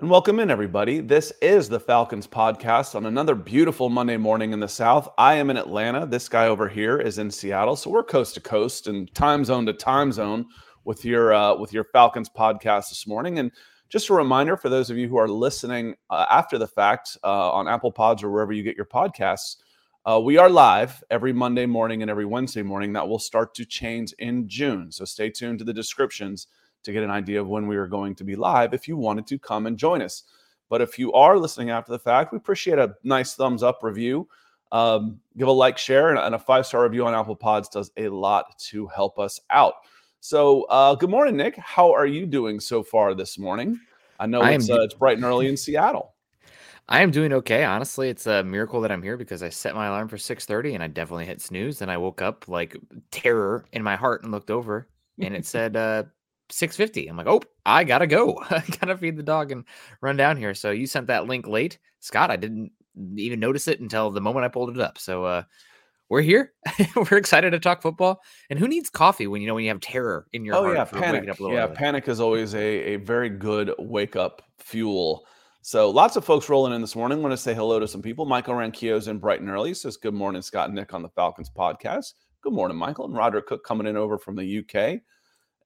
And welcome in, everybody. This is the Falcons podcast on another beautiful Monday morning in the South. I am in Atlanta. This guy over here is in Seattle. So we're coast to coast and time zone to time zone with your uh, with your Falcons podcast this morning. And just a reminder for those of you who are listening uh, after the fact uh, on Apple Pods or wherever you get your podcasts, uh, we are live every Monday morning and every Wednesday morning. That will start to change in June. So stay tuned to the descriptions to get an idea of when we are going to be live if you wanted to come and join us. But if you are listening after the fact, we appreciate a nice thumbs up review. Um, give a like, share, and, and a five star review on Apple Pods does a lot to help us out. So, uh, good morning, Nick. How are you doing so far this morning? I know it's, uh, it's bright and early in Seattle. I am doing okay. Honestly, it's a miracle that I'm here because I set my alarm for 6:30 and I definitely hit snooze. And I woke up like terror in my heart and looked over and it said uh, 650. I'm like, oh, I gotta go. I gotta feed the dog and run down here. So you sent that link late, Scott. I didn't even notice it until the moment I pulled it up. So uh, we're here. we're excited to talk football. And who needs coffee when you know when you have terror in your oh, heart? yeah, panic. yeah, early. panic is always a, a very good wake up fuel. So lots of folks rolling in this morning. want to say hello to some people. Michael Ranquillo's in bright and early. Says good morning, Scott and Nick on the Falcons podcast. Good morning, Michael. And Roderick Cook coming in over from the UK.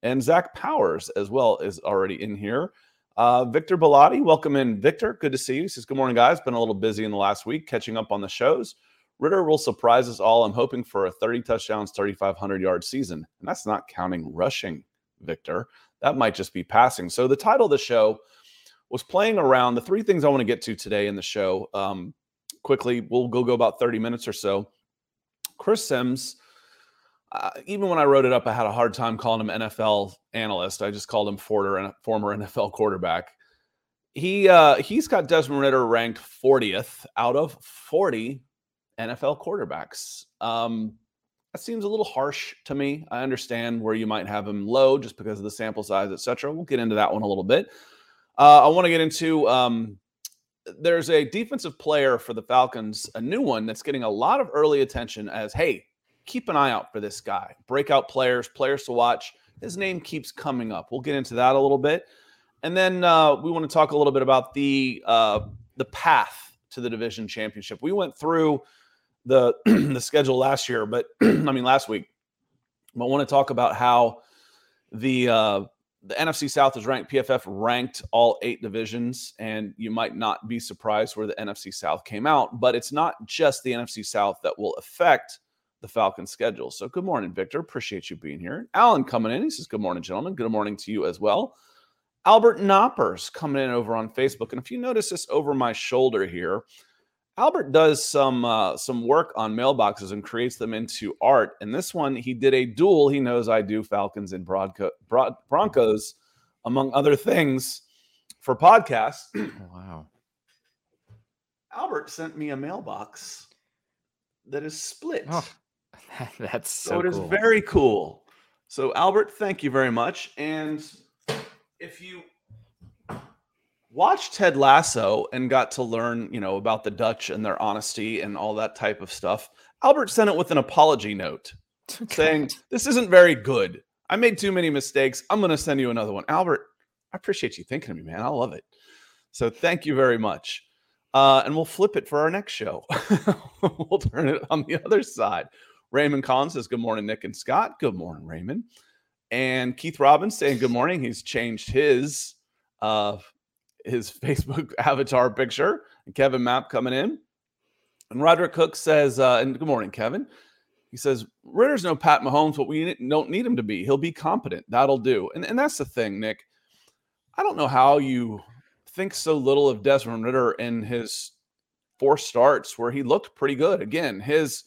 And Zach Powers as well is already in here. Uh, Victor Bellotti, welcome in, Victor. Good to see you. He says, Good morning, guys. Been a little busy in the last week catching up on the shows. Ridder will surprise us all. I'm hoping for a 30 touchdowns, 3,500 yard season. And that's not counting rushing, Victor. That might just be passing. So the title of the show was playing around the three things I want to get to today in the show. Um, quickly, we'll go, go about 30 minutes or so. Chris Simms uh, even when I wrote it up, I had a hard time calling him NFL analyst. I just called him former former NFL quarterback. He uh, he's got Desmond Ridder ranked 40th out of 40 NFL quarterbacks. Um, that seems a little harsh to me. I understand where you might have him low just because of the sample size, etc. We'll get into that one a little bit. Uh, I want to get into um, there's a defensive player for the Falcons, a new one that's getting a lot of early attention as hey, keep an eye out for this guy. Breakout players, players to watch. His name keeps coming up. We'll get into that a little bit, and then uh, we want to talk a little bit about the uh, the path to the division championship. We went through the the schedule last year, but I mean last week. But I want to talk about how the uh, the NFC South is ranked. PFF ranked all eight divisions, and you might not be surprised where the NFC South came out. But it's not just the NFC South that will affect the Falcons schedule. So good morning, Victor. Appreciate you being here. Alan coming in. He says, Good morning, gentlemen. Good morning to you as well. Albert Knoppers coming in over on Facebook. And if you notice this over my shoulder here, Albert does some uh, some work on mailboxes and creates them into art. And this one, he did a duel. He knows I do Falcons and Bronco, Broncos, among other things, for podcasts. wow. Albert sent me a mailbox that is split. Oh, That's so, so it cool. is very cool. So Albert, thank you very much. And if you watched Ted Lasso and got to learn, you know, about the Dutch and their honesty and all that type of stuff, Albert sent it with an apology note saying, This isn't very good. I made too many mistakes. I'm going to send you another one. Albert, I appreciate you thinking of me, man. I love it. So thank you very much. Uh, and we'll flip it for our next show. we'll turn it on the other side. Raymond Collins says, Good morning, Nick and Scott. Good morning, Raymond. And Keith Robbins saying good morning. He's changed his uh his Facebook avatar picture. And Kevin Mapp coming in. And Roderick Cook says, uh, and good morning, Kevin. He says, Ridder's no Pat Mahomes, but we don't need him to be. He'll be competent. That'll do. And, and that's the thing, Nick. I don't know how you think so little of Desmond Ridder in his four starts where he looked pretty good. Again, his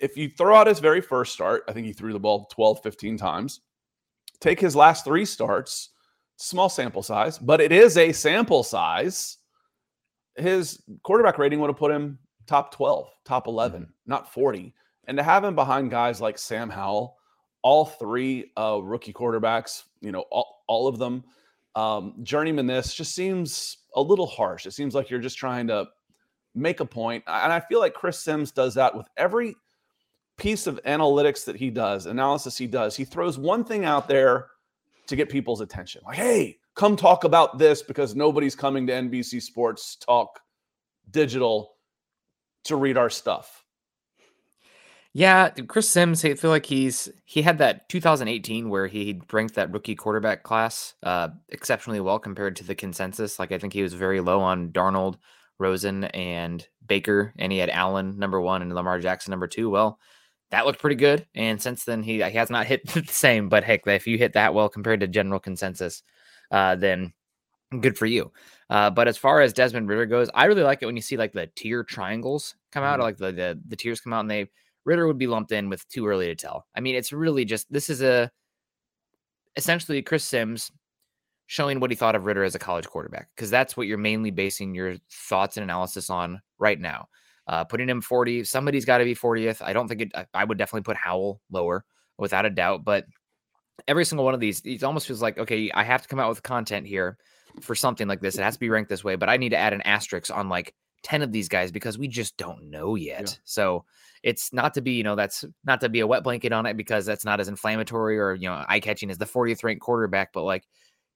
if you throw out his very first start, I think he threw the ball 12, 15 times. Take his last three starts, small sample size, but it is a sample size. His quarterback rating would have put him top 12, top 11, mm-hmm. not 40. And to have him behind guys like Sam Howell, all three uh, rookie quarterbacks, you know, all, all of them, um, journeyman this just seems a little harsh. It seems like you're just trying to make a point. And I feel like Chris Simms does that with every piece of analytics that he does, analysis he does. He throws one thing out there to get people's attention. Like, hey, come talk about this because nobody's coming to NBC Sports Talk Digital to read our stuff. Yeah, Chris Simms, I feel like he's he had that 2018 where he ranked that rookie quarterback class uh, exceptionally well compared to the consensus. Like I think he was very low on Darnold, Rosen, and Baker, and he had Allen number one and Lamar Jackson number two. Well, that looked pretty good. And since then, he, he has not hit the same. But heck, if you hit that well compared to general consensus, uh, then good for you. Uh, but as far as Desmond Ridder goes, I really like it when you see like the tier triangles come out, mm-hmm. or like the, the the tiers come out, and they Ridder would be lumped in with too early to tell. I mean, it's really just this is a essentially Chris Simms showing what he thought of Ridder as a college quarterback because that's what you're mainly basing your thoughts and analysis on right now. Uh, putting him 40, somebody's got to be 40th. I don't think it, I would definitely put Howell lower without a doubt, but every single one of these, it almost feels like, okay, I have to come out with content here for something like this. It has to be ranked this way, but I need to add an asterisk on like 10 of these guys because we just don't know yet. Yeah. So it's not to be, you know, that's not to be a wet blanket on it because that's not as inflammatory or, you know, eye catching as the 40th ranked quarterback, but like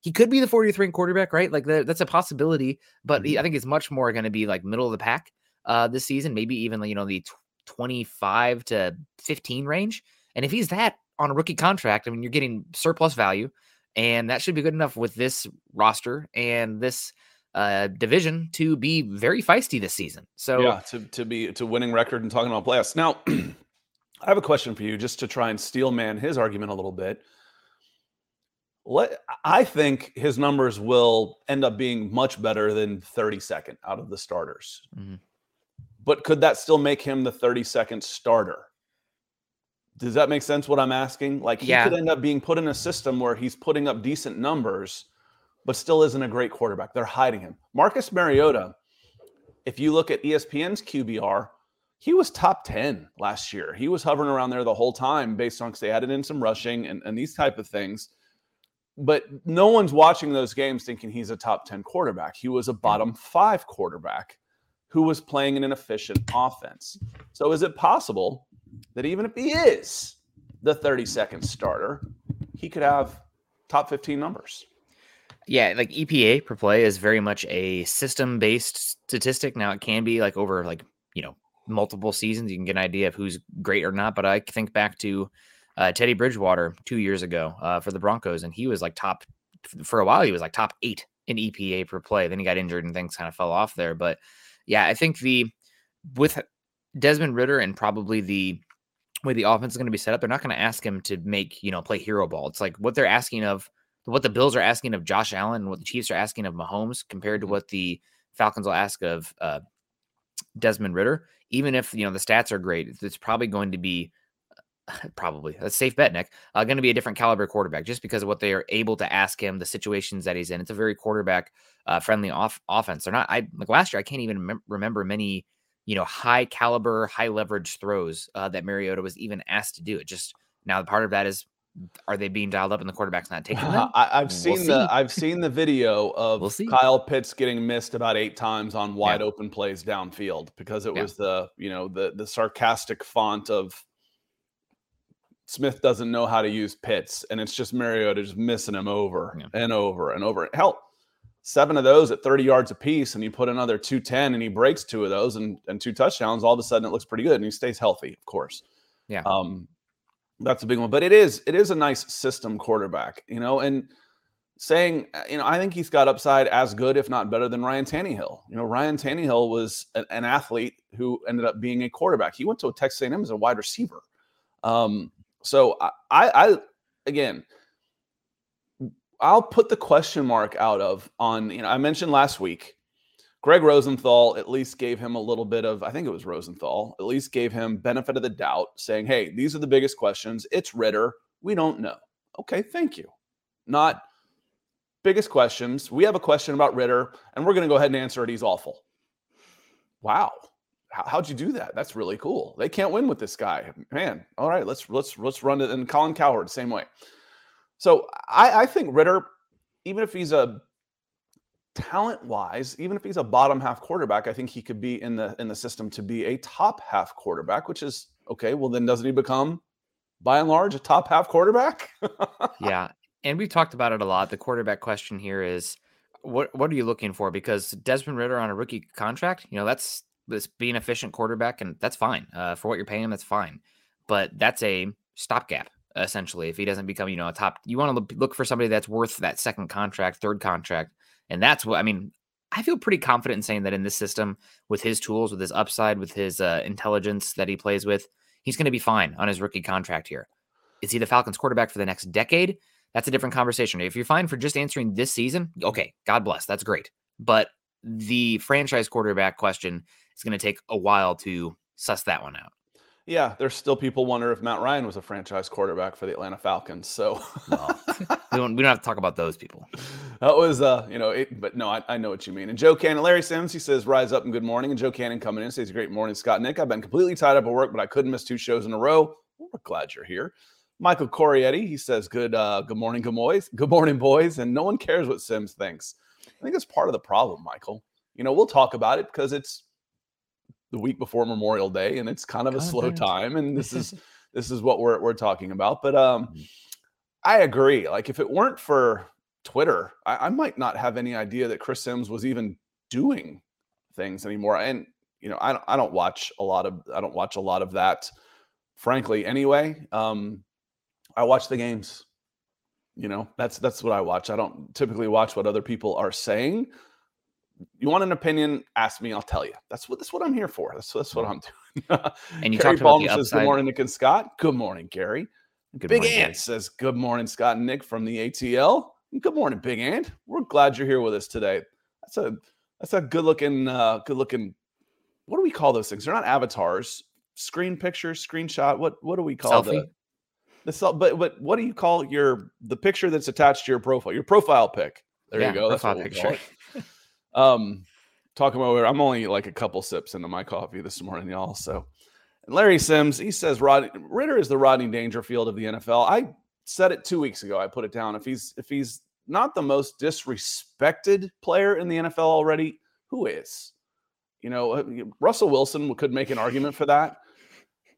he could be the 40th ranked quarterback, right? Like that's a possibility, but mm-hmm. he, I think it's much more going to be like middle of the pack uh, this season, maybe even you know the 25 to 15 range. And if he's that on a rookie contract, I mean, you're getting surplus value, and that should be good enough with this roster and this uh, division to be very feisty this season. So yeah, to to be to winning record and talking about playoffs. Now, I have a question for you, just to try and steel man his argument a little bit. Let, I think his numbers will end up being much better than 32nd out of the starters. Mm-hmm. But could that still make him the 32nd starter? Does that make sense what I'm asking? Like he yeah. could end up being put in a system where he's putting up decent numbers, but still isn't a great quarterback. They're hiding him. Marcus Mariota, if you look at ESPN's QBR, he was top 10 last year. He was hovering around there the whole time based on because they added in some rushing and, and these type of things. But no one's watching those games thinking he's a top 10 quarterback. He was a bottom five quarterback who was playing in an efficient offense. So is it possible that even if he is the 32nd starter, he could have top 15 numbers? Yeah, like EPA per play is very much a system based statistic. Now it can be like over like, you know, multiple seasons. You can get an idea of who's great or not. But I think back to uh, Teddy Bridgewater two years ago uh, for the Broncos, and he was like top for a while. He was like top eight in EPA per play. Then he got injured and things kind of fell off there. But yeah, I think the with Desmond Ridder and probably the way the offense is going to be set up, they're not going to ask him to make, you know, play hero ball. It's like what they're asking of what the Bills are asking of Josh Allen, and what the Chiefs are asking of Mahomes compared to mm-hmm. what the Falcons will ask of uh, Desmond Ridder. Even if, you know, the stats are great, it's probably going to be probably a safe bet, Nick. Uh, going to be a different caliber quarterback just because of what they are able to ask him, the situations that he's in. It's a very quarterback uh, friendly off offense. They're not. I like last year. I can't even mem- remember many you know high caliber, high leverage throws uh, that Mariota was even asked to do. It just now the part of that is are they being dialed up and the quarterback's not taking them? I, have seen we'll the I've seen the video of we'll Kyle Pitts getting missed about eight times on wide yeah. open plays downfield because it yeah. was the you know the the sarcastic font of Smith doesn't know how to use Pitts, and it's just Mariota just missing him over yeah. and over and over. Hell, seven of those at 30 yards apiece, and you put another 210 and he breaks two of those and, and two touchdowns, all of a sudden it looks pretty good. And he stays healthy, of course. Yeah. Um, that's a big one. But it is, it is a nice system quarterback, you know, and saying, uh, you know, I think he's got upside as good, if not better than Ryan Tannehill. You know, Ryan Tannehill was an, an athlete who ended up being a quarterback. He went to a Texas A&M as a wide receiver. Um, so I, I again, I'll put the question mark out of on, you know, I mentioned last week, Greg Rosenthal at least gave him a little bit of, I think it was Rosenthal, at least gave him benefit of the doubt, saying, hey, these are the biggest questions. It's Ridder. We don't know. Okay, thank you. Not biggest questions. We have a question about Ridder, and we're going to go ahead and answer it. He's awful. Wow. How'd you do that? That's really cool. They can't win with this guy, man. All right, let's let's let's run it. And Colin Cowherd, same way. So I, I think Ridder, even if he's a talent wise, even if he's a bottom half quarterback, I think he could be in the in the system to be a top half quarterback, which is okay. Well, then doesn't he become by and large a top half quarterback? yeah. And we've talked about it a lot. The quarterback question here is what what are you looking for? Because Desmond Ridder on a rookie contract, you know, that's this being efficient quarterback, and that's fine. Uh, for what you're paying him, that's fine. But that's a stopgap essentially. If he doesn't become, you know, a top, you want to look for somebody that's worth that second contract, third contract, and that's what I mean. I feel pretty confident in saying that in this system, with his tools, with his upside, with his uh, intelligence that he plays with, he's going to be fine on his rookie contract here. Is he the Falcons quarterback for the next decade? That's a different conversation. If you're fine for just answering this season, okay, God bless, that's great. But the franchise quarterback question is going to take a while to suss that one out. Yeah, there's still people wonder if Matt Ryan was a franchise quarterback for the Atlanta Falcons. So well, we don't we don't have to talk about those people. That was uh, you know, it, but no, I, I know what you mean. And Joe Cannon, Larry Sims, he says, "Rise up and good morning." And Joe Cannon coming in says, "Great morning, Scott Nick. I've been completely tied up at work, but I couldn't miss two shows in a row. Well, we're glad you're here." Michael Corietti, he says, "Good uh, good morning, good boys, good morning, boys." And no one cares what Simms thinks. I think that's part of the problem, Michael. You know, we'll talk about it because it's the week before Memorial Day, and it's kind of a slow time. And this is this is what we're we're talking about. But um, mm-hmm. I agree. Like if it weren't for Twitter, I, I might not have any idea that Chris Simms was even doing things anymore. And you know, I don't I don't watch a lot of I don't watch a lot of that, frankly. Anyway, um, I watch the games. You know, that's that's what I watch. I don't typically watch what other people are saying you want an opinion? Ask me. I'll tell you. That's what that's what I'm here for. That's that's what I'm doing. and you Gary talked about the says, Good morning, Nick and Scott. Good morning, Gary. Good Big morning, Ant Gary. says, "Good morning, Scott and Nick from the ATL." Good morning, Big Ant. We're glad you're here with us today. That's a that's a good looking uh, good looking. What do we call those things? They're not avatars. Screen picture, screenshot. What what do we call Selfie? the the but but what do you call your the picture that's attached to your profile? Your profile pic. There yeah, you go. That's picture. Um, talking about I'm only like a couple sips into my coffee this morning, y'all. So, and Larry Sims, he says Rod Ridder is the Rodney Dangerfield of the NFL. I said it two weeks ago. I put it down. If he's if he's not the most disrespected player in the NFL already, who is? You know, uh, Russell Wilson could make an argument for that,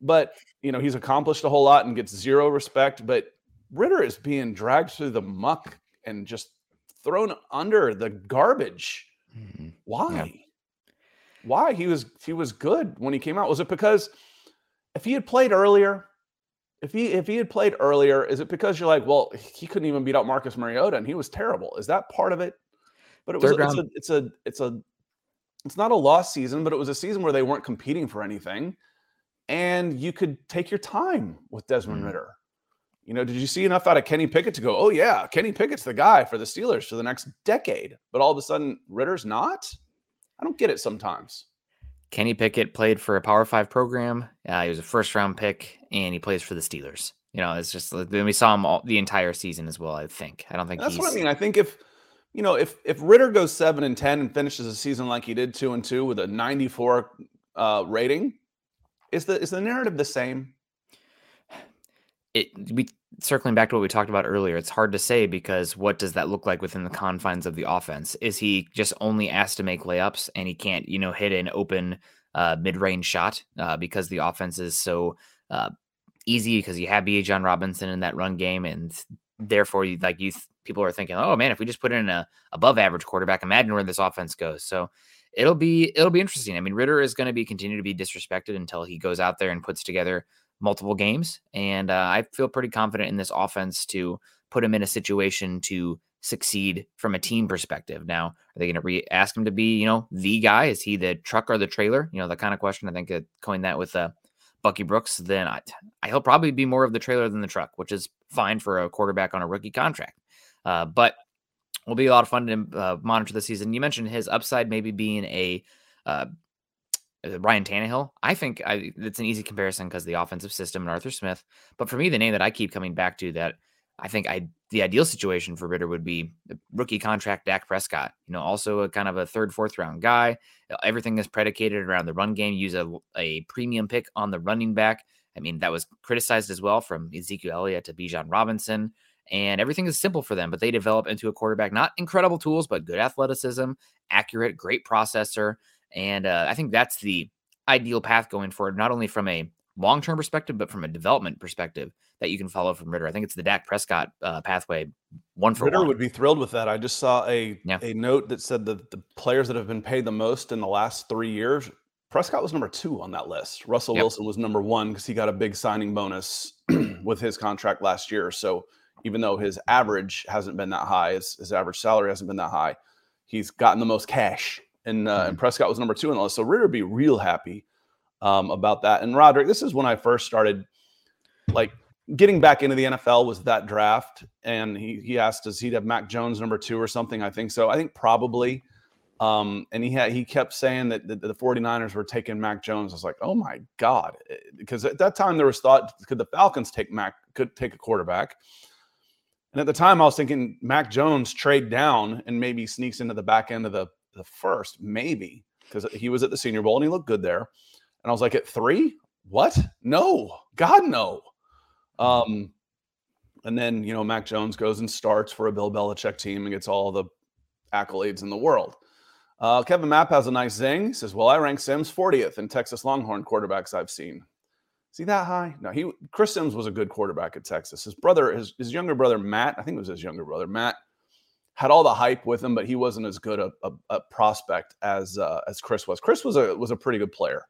but you know he's accomplished a whole lot and gets zero respect. But Ridder is being dragged through the muck and just thrown under the garbage Mm-hmm. Why? Yeah. Why he was he was good when he came out? Was it because if he had played earlier, if he if he had played earlier, is it because you're like, well, he couldn't even beat out Marcus Mariota and he was terrible? Is that part of it? But it was it's a, it's a it's a it's not a lost season, but it was a season where they weren't competing for anything, and you could take your time with Desmond mm. Ridder. You know, did you see enough out of Kenny Pickett to go, oh, yeah, Kenny Pickett's the guy for the Steelers for the next decade? But all of a sudden, Ridder's not? I don't get it sometimes. Kenny Pickett played for a Power Five program. Uh, he was a first round pick, and he plays for the Steelers. You know, it's just then we saw him all, the entire season as well. I think. I don't think that's what I mean. I think if you know if if Ridder goes seven and ten and finishes a season like he did two and two with a ninety four uh, rating, is the is the narrative the same? It we circling back to what we talked about earlier, it's hard to say because what does that look like within the confines of the offense? Is he just only asked to make layups and he can't, you know, hit an open uh, mid-range shot uh, because the offense is so uh, easy because you have Bijan Robinson in that run game and therefore you like you people are thinking, oh man, if we just put in a above average quarterback, imagine where this offense goes. So it'll be it'll be interesting. I mean, Ridder is going to be continue to be disrespected until he goes out there and puts together multiple games. And uh, I feel pretty confident in this offense to put him in a situation to succeed from a team perspective. Now, are they going to re- ask him to be, you know, the guy? Is he the truck or the trailer? You know, the kind of question. I think I coined that with uh, Bucky Brooks. Then I, I, he'll probably be more of the trailer than the truck, which is fine for a quarterback on a rookie contract. Uh, but will be a lot of fun to uh, monitor the season. You mentioned his upside maybe being a uh, uh, Uh, Ryan Tannehill, I think I, it's an easy comparison because the offensive system and Arthur Smith. But for me, the name that I keep coming back to that I think I the ideal situation for Ridder would be rookie contract Dak Prescott. You know, also a kind of a third, fourth round guy. Uh, everything is predicated around the run game. Use a, a premium pick on the running back. I mean, that was criticized as well from Ezekiel Elliott to Bijan Robinson. And everything is simple for them, but they develop into a quarterback, not incredible tools, but good athleticism, accurate, great processor. And uh, I think that's the ideal path going forward, not only from a long term perspective, but from a development perspective that you can follow from Ridder. I think it's the Dak Prescott uh, pathway, one for Ridder one. would be thrilled with that. I just saw a yeah. a note that said that the players that have been paid the most in the last three years, Prescott was number two on that list. Russell yep. Wilson was number one because he got a big signing bonus with his contract last year. So even though his average hasn't been that high, his, his average salary hasn't been that high, he's gotten the most cash. And, uh, mm-hmm. and Prescott was number two on the list. So would be real happy um, about that. And Roderick, this is when I first started like getting back into the NFL was that draft. And he, he asked, does he have Mac Jones number two or something? I think so. I think probably. Um, and he had, he kept saying that the, the 49ers were taking Mac Jones. I was like, oh my God. Because at that time there was thought, could the Falcons take Mac, could take a quarterback? And at the time I was thinking Mac Jones trade down and maybe sneaks into the back end of the, the first, maybe because he was at the senior bowl and he looked good there. And I was like, at three? What? No, God, no. Um, and then, you know, Mac Jones goes and starts for a Bill Belichick team and gets all the accolades in the world. Uh, Kevin Mapp has a nice zing. He says, Well, I rank Simms 40th in Texas Longhorn quarterbacks I've seen. See that high? No, he Chris Simms was a good quarterback at Texas. His brother, his, his younger brother, Matt, I think it was his younger brother, Matt, had all the hype with him, but he wasn't as good a, a, a prospect as uh, as Chris was. Chris was a was a pretty good player.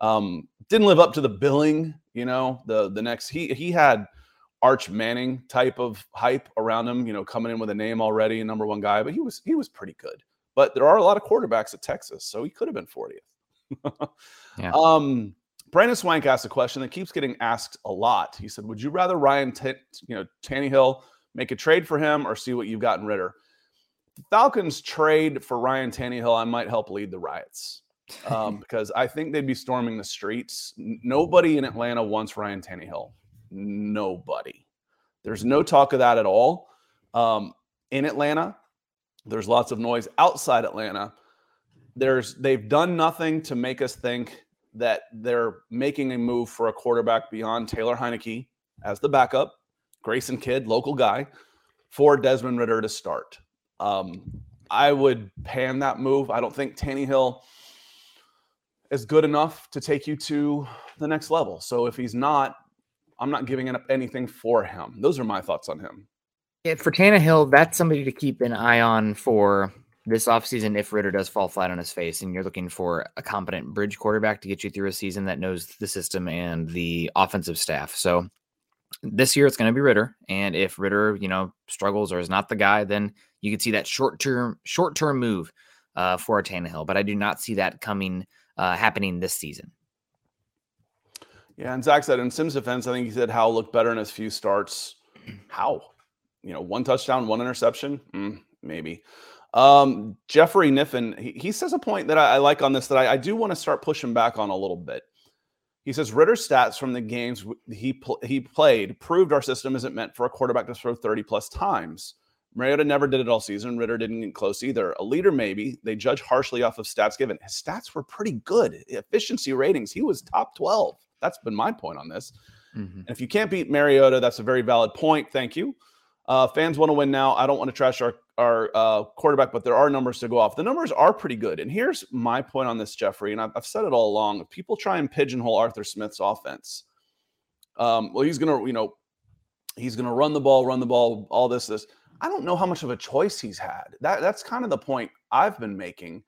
Um, didn't live up to the billing, you know. The the next he he had Arch Manning type of hype around him, you know, coming in with a name already, a number one guy, but he was he was pretty good. But there are a lot of quarterbacks at Texas, so he could have been 40th. yeah. Um, Brandon Swank asked a question that keeps getting asked a lot. He said, "Would you rather Ryan, T- you know, Tannehill make a trade for him or see what you've got in Ridder?" The Falcons trade for Ryan Tannehill, I might help lead the riots um, because I think they'd be storming the streets. Nobody in Atlanta wants Ryan Tannehill. Nobody. There's no talk of that at all. Um, in Atlanta, there's lots of noise outside Atlanta. There's they've done nothing to make us think that they're making a move for a quarterback beyond Taylor Heinicke as the backup, Grayson Kidd, local guy, for Desmond Ridder to start. Um, I would pan that move. I don't think Tannehill – is good enough to take you to the next level. So if he's not, I'm not giving up anything for him. Those are my thoughts on him. Yeah, for Tannehill, that's somebody to keep an eye on for this offseason if Ridder does fall flat on his face and you're looking for a competent bridge quarterback to get you through a season that knows the system and the offensive staff. So this year it's going to be Ridder, And if Ridder, you know, struggles or is not the guy, then you could see that short term, short term move uh, for Tannehill. But I do not see that coming uh, happening this season. Yeah, and Zach said in Simms' defense, I think he said Howell looked better in his few starts. How? You know, one touchdown, one interception, mm, maybe. Um, Jeffrey Niffen, he, he, says a point that I, I like on this that I, I do want to start pushing back on a little bit. He says Ridder's stats from the games he pl- he played proved our system isn't meant for a quarterback to throw 30 plus times. Mariota never did it all season. Ridder didn't get close either. A leader, maybe. They judge harshly off of stats given. His stats were pretty good. Efficiency ratings, he was top 12. That's been my point on this. Mm-hmm. And if you can't beat Mariota, that's a very valid point. Thank you. Uh, fans want to win now. I don't want to trash our, our uh, quarterback, but there are numbers to go off. The numbers are pretty good. And here's my point on this, Jeffrey. And I've, I've said it all along. If people try and pigeonhole Arthur Smith's offense, um, well, he's to, you know, he's to run the ball, run the ball, all this, this. I don't know how much of a choice he's had. That that's kind of the point I've been making.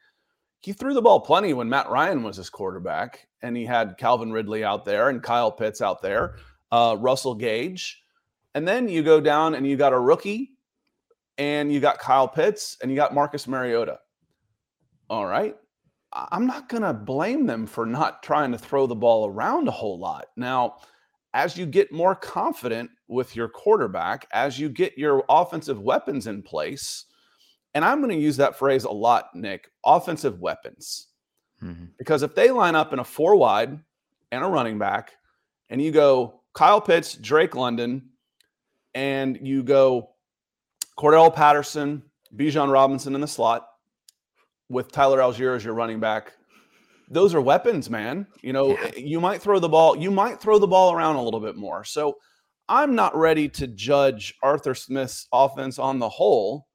He threw the ball plenty when Matt Ryan was his quarterback, and he had Calvin Ridley out there and Kyle Pitts out there, uh, Russell Gage, and then you go down and you got a rookie, and you got Kyle Pitts, and you got Marcus Mariota. All right, I'm not going to blame them for not trying to throw the ball around a whole lot. Now, as you get more confident with your quarterback, as you get your offensive weapons in place, and I'm going to use that phrase a lot, Nick offensive weapons. Mm-hmm. Because if they line up in a four wide and a running back, and you go Kyle Pitts, Drake London, and you go Cordell Patterson, Bijan Robinson in the slot, with Tyler Allgeier as your running back. Those are weapons, man. You know, yeah. you might throw the ball, you might throw the ball around a little bit more. So I'm not ready to judge Arthur Smith's offense on the whole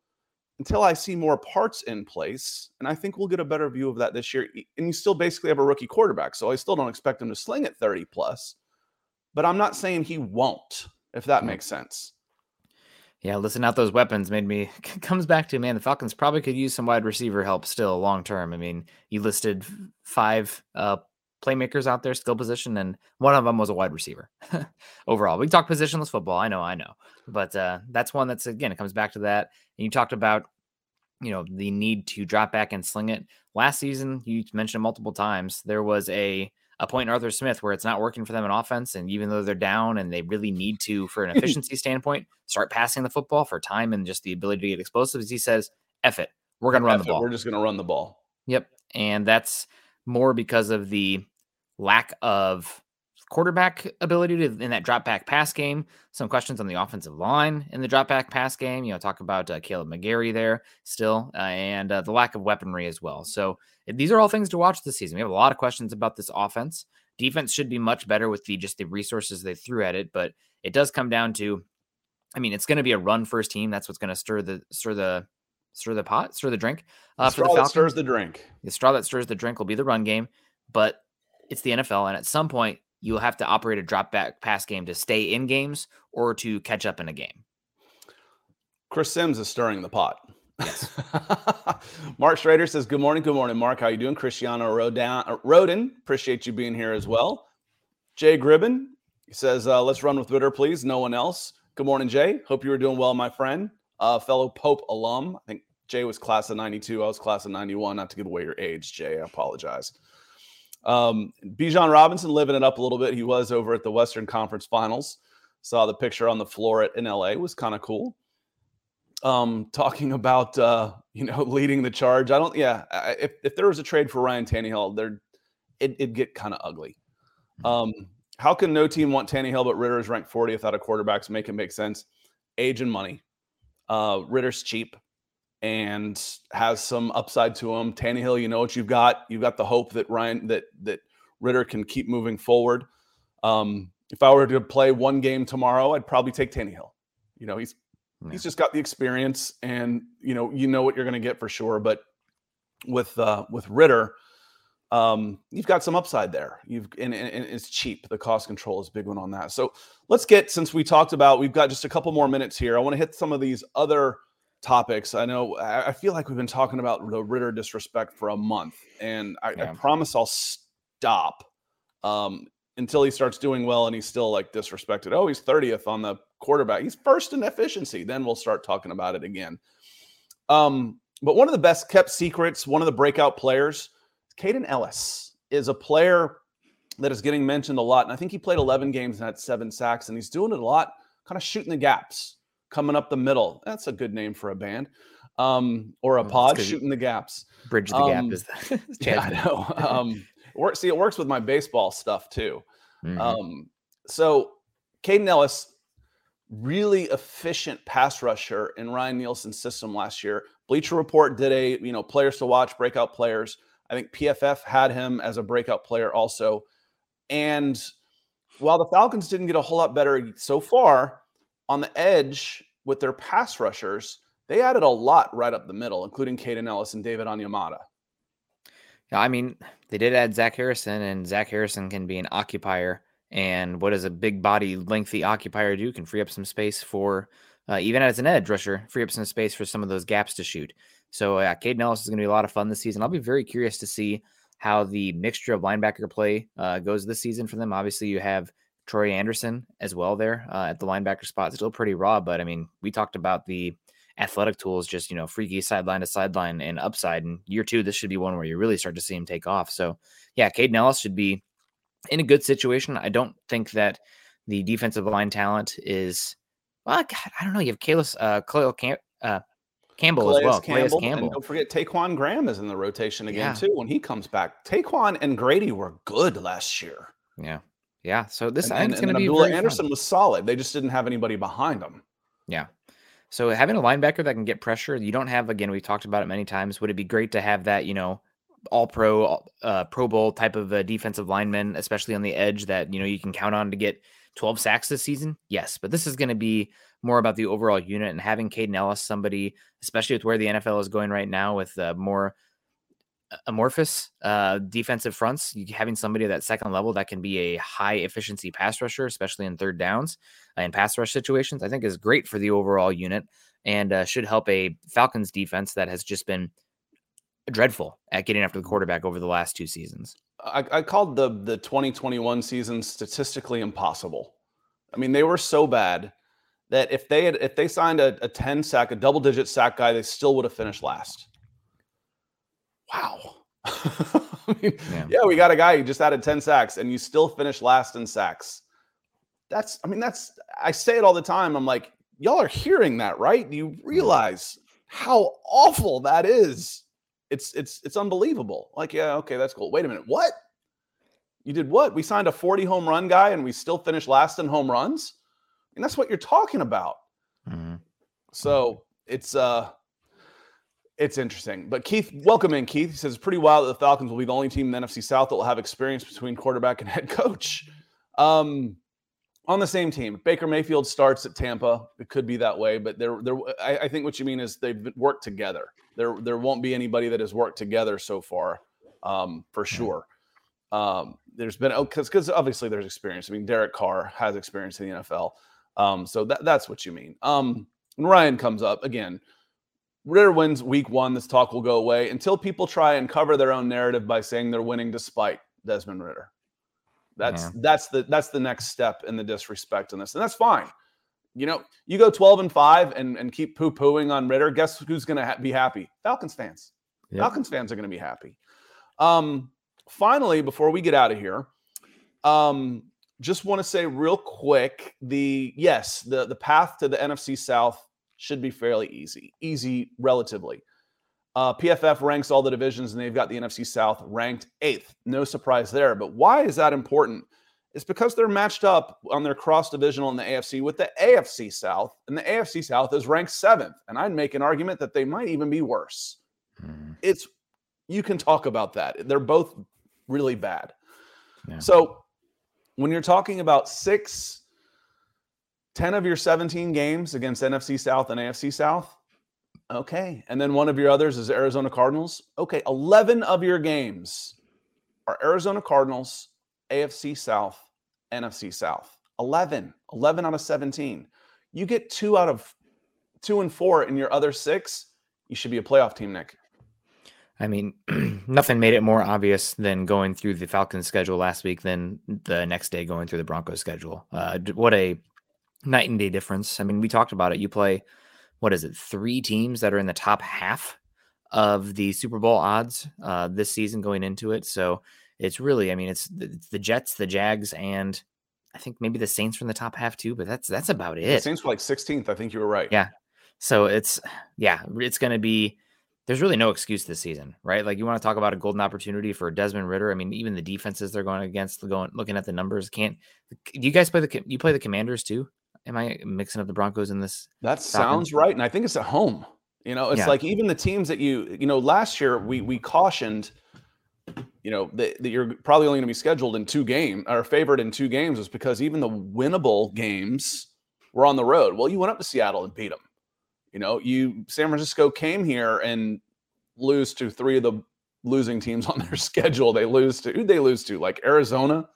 until I see more parts in place. And I think we'll get a better view of that this year. And you still basically have a rookie quarterback. So I still don't expect him to sling at 30 plus, but I'm not saying he won't, if that makes sense. Yeah, listen out those weapons made me comes back to man, the Falcons probably could use some wide receiver help still long term. I mean, you listed five uh, playmakers out there, skill position, and one of them was a wide receiver. Overall, we talk positionless football. I know, I know, but uh, that's one that's again it comes back to that. And you talked about you know the need to drop back and sling it. Last season, you mentioned multiple times there was a a point in Arthur Smith where it's not working for them in offense. And even though they're down and they really need to, for an hmm. efficiency standpoint, start passing the football for time and just the ability to get explosives, he says, F it. We're going to run the ball. We're just going to run the ball. Yep. And that's more because of the lack of quarterback ability to, in that drop back pass game. Some questions on the offensive line in the drop back pass game. You know, talk about uh, Kaleb McGary there still, uh, and uh, the lack of weaponry as well. So these are all things to watch this season. We have a lot of questions about this offense. Defense should be much better with the just the resources they threw at it, but it does come down to, I mean, it's going to be a run first team. That's what's going to stir the stir the stir the pot, stir the drink. Uh, the straw for the Falcons. that stirs the drink. The straw that stirs the drink will be the run game, but it's the NFL, and at some point you'll have to operate a drop back pass game to stay in games or to catch up in a game. Chris Simms is stirring the pot. Yes. Mark Schrader says, Good morning. Good morning, Mark. How are you doing? Cristiano Rodan, Roden, appreciate you being here as well. Jay Gribben he says, uh, Let's run with Ridder, please. No one else. Good morning, Jay. Hope you were doing well, my friend. Uh, fellow Pope alum. I think Jay was class of 92. I was class of 91. Not to give away your age, Jay. I apologize. Um, Bijan Robinson living it up a little bit. He was over at the Western Conference Finals. Saw the picture on the floor at in LA. Was kind of cool. Um, talking about uh, you know leading the charge. I don't. Yeah, if if there was a trade for Ryan Tannehill, there it, it'd get kind of ugly. Um, how can no team want Tannehill but Ridder is ranked 40th out of quarterbacks? Make it make sense. Age and money. Uh, Ridder's cheap and has some upside to him. Tannehill, you know what you've got. You've got the hope that Ryan that that Ridder can keep moving forward. Um, if I were to play one game tomorrow, I'd probably take Tannehill. You know, he's yeah. he's just got the experience, and you know you know what you're going to get for sure. But with uh, with Ridder, um, you've got some upside there. You've and, and, it's cheap. The cost control is a big one on that. So let's get since we talked about we've got just a couple more minutes here. I want to hit some of these other topics. I know I feel like we've been talking about the Ridder disrespect for a month, and I, yeah. I promise I'll stop um, until he starts doing well and he's still like disrespected. Oh, he's 30th on the quarterback. He's first in efficiency. Then we'll start talking about it again. Um, but one of the best kept secrets, one of the breakout players, Kaden Elliss is a player that is getting mentioned a lot. And I think he played 11 games and had seven sacks, and he's doing it a lot, kind of shooting the gaps coming up the middle. That's a good name for a band. Um, or a pod shooting the gaps. Bridge the um, gap is that. yeah, I know. Um, work, see, it works with my baseball stuff too. Mm-hmm. Um, so Kaden Elliss, really efficient pass rusher in Ryan Nielsen's system last year. Bleacher Report did a, you know, players to watch, breakout players. I think PFF had him as a breakout player also. And while the Falcons didn't get a whole lot better so far, on the edge with their pass rushers, they added a lot right up the middle, including Kaden Elliss and David Onyemata. Yeah, I mean, they did add Zach Harrison, and Zach Harrison can be an occupier. And what does a big body, lengthy occupier do? Can free up some space for, uh, even as an edge rusher, free up some space for some of those gaps to shoot. So, uh, Kaden Elliss is going to be a lot of fun this season. I'll be very curious to see how the mixture of linebacker play uh, goes this season for them. Obviously, you have Troy Anderson as well there uh, at the linebacker spot. Still pretty raw, but I mean, we talked about the athletic tools, just you know, freaky sideline to sideline and upside. And year two, this should be one where you really start to see him take off. So yeah, Kaden Elliss should be in a good situation. I don't think that the defensive line talent is well, God, I don't know. You have Kalis, uh, Khalil Cam- uh, Campbell Calais as well. Campbell, Campbell. And don't forget Taquan Graham is in the rotation again yeah. too when he comes back. Taquan and Grady were good last year. Yeah. Yeah. So this and, I think it's going to be Abdullah Anderson fun. was solid. They just didn't have anybody behind them. Yeah. So having a linebacker that can get pressure, you don't have again. We've talked about it many times. Would it be great to have that? You know, all pro, uh, Pro Bowl type of a defensive lineman, especially on the edge that you know you can count on to get 12 sacks this season. Yes, but this is going to be more about the overall unit and having Kaden Elliss, somebody, especially with where the NFL is going right now, with uh, more amorphous uh, defensive fronts, having somebody at that second level that can be a high efficiency pass rusher, especially in third downs and pass rush situations, I think is great for the overall unit and uh, should help a Falcons defense that has just been dreadful at getting after the quarterback over the last two seasons. I, I called the the 2021 season statistically impossible. I mean, they were so bad that if they had if they signed a, a 10 sack, a double digit sack guy, they still would have finished last wow. I mean, yeah. yeah. we got a guy who just added 10 sacks and you still finish last in sacks. That's, I mean, that's, I say it all the time. I'm like, y'all are hearing that, right? Do You realize how awful that is. It's, it's, it's unbelievable. Like, yeah, okay, that's cool. Wait a minute. What? You did what? We signed a 40 home run guy and we still finished last in home runs. And that's what you're talking about. Mm-hmm. So it's, uh, it's interesting. But Keith, welcome in, Keith. He says it's pretty wild that the Falcons will be the only team in the NFC South that will have experience between quarterback and head coach. Um, on the same team, Baker Mayfield starts at Tampa. It could be that way, but there, there. I, I think what you mean is they've worked together. There, there won't be anybody that has worked together so far, um, for sure. Um, there's been because oh, because obviously there's experience. I mean, Derek Carr has experience in the NFL, um, so that that's what you mean. Um, when Ryan comes up again, Ridder wins week one. This talk will go away until people try and cover their own narrative by saying they're winning despite Desmond Ridder. That's yeah. that's the that's the next step in the disrespect in this, and that's fine. You know, you go 12 and 5 and, and keep poo pooing on Ridder. Guess who's going to ha- be happy? Falcons fans. Yep. Falcons fans are going to be happy. Um, finally, before we get out of here, um, just want to say real quick the yes, the, the path to the NFC South should be fairly easy, easy relatively. Uh, PFF ranks all the divisions, and they've got the NFC South ranked eighth. No surprise there. But why is that important? It's because they're matched up on their cross divisional in the AFC with the AFC South, and the AFC South is ranked seventh. And I'd make an argument that they might even be worse. Hmm. It's you can talk about that. They're both really bad. Yeah. So when you're talking about six 10 of your 17 games against NFC South and AFC South. Okay. And then one of your others is Arizona Cardinals. Okay. 11 of your games are Arizona Cardinals, AFC South, NFC South. 11. 11 out of 17. You get two out of two and four in your other six. You should be a playoff team, Nick. I mean, nothing made it more obvious than going through the Falcons schedule last week than the next day going through the Broncos schedule. Uh, what a night and day difference. I mean, we talked about it. You play, what is it, three teams that are in the top half of the Super Bowl odds uh, this season going into it. So it's really, I mean, it's the, it's the Jets, the Jags, and I think maybe the Saints from the top half too. But that's that's about it. The Saints were like 16th. I think you were right. Yeah. So it's yeah, it's going to be. There's really no excuse this season, right? Like you want to talk about a golden opportunity for Desmond Ridder. I mean, even the defenses they're going against, going looking at the numbers, can't. Do you guys play the? You play the Commanders too? Am I mixing up the Broncos in this? That sounds right, and I think it's at home. You know, it's yeah. like even the teams that you you know last year we we cautioned, you know, that, that you're probably only going to be scheduled in two games or favored in two games was because even the winnable games were on the road. Well, you went up to Seattle and beat them. You know, you San Francisco came here and lose to three of the losing teams on their schedule. They lose to who they lose to like Arizona.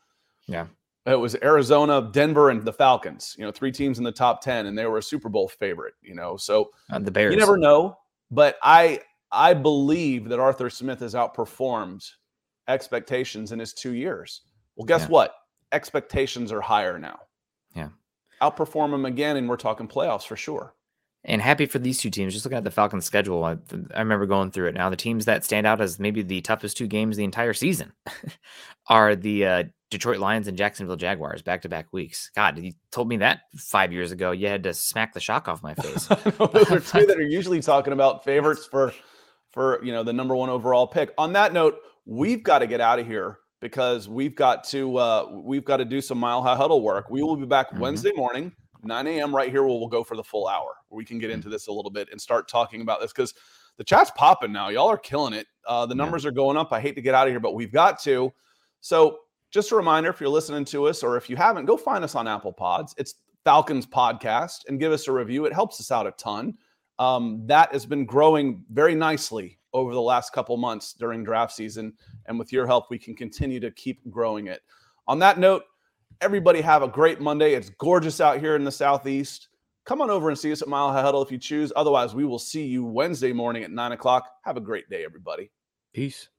Yeah. It was Arizona, Denver, and the Falcons. You know, three teams in the top ten, and they were a Super Bowl favorite. You know, so uh, the Bears. You never know, but I I believe that Arthur Smith has outperformed expectations in his two years. Well, guess yeah. what? Expectations are higher now. Yeah, outperform them again, and we're talking playoffs for sure. And happy for these two teams. Just looking at the Falcons' schedule, I, I remember going through it. Now, the teams that stand out as maybe the toughest two games the entire season are the uh, Detroit Lions and Jacksonville Jaguars back to back weeks. God, you told me that five years ago. You had to smack the shock off my face. Those are two that are usually talking about favorites for for you know the number one overall pick. On that note, we've got to get out of here because we've got to uh, we've got to do some mile high huddle work. We will be back mm-hmm. Wednesday morning 9 a.m. right here, where we'll go for the full hour, where we can get into this a little bit and start talking about this because the chat's popping now. Y'all are killing it. Uh, the numbers yeah. are going up. I hate to get out of here, but we've got to. So, just a reminder if you're listening to us or if you haven't, go find us on Apple Pods. It's Falcons Podcast and give us a review. It helps us out a ton. Um, that has been growing very nicely over the last couple months during draft season. And with your help, we can continue to keep growing it. On that note, everybody have a great Monday. It's gorgeous out here in the Southeast. Come on over and see us at Mile High Huddle if you choose. Otherwise, we will see you Wednesday morning at nine o'clock. Have a great day, everybody. Peace.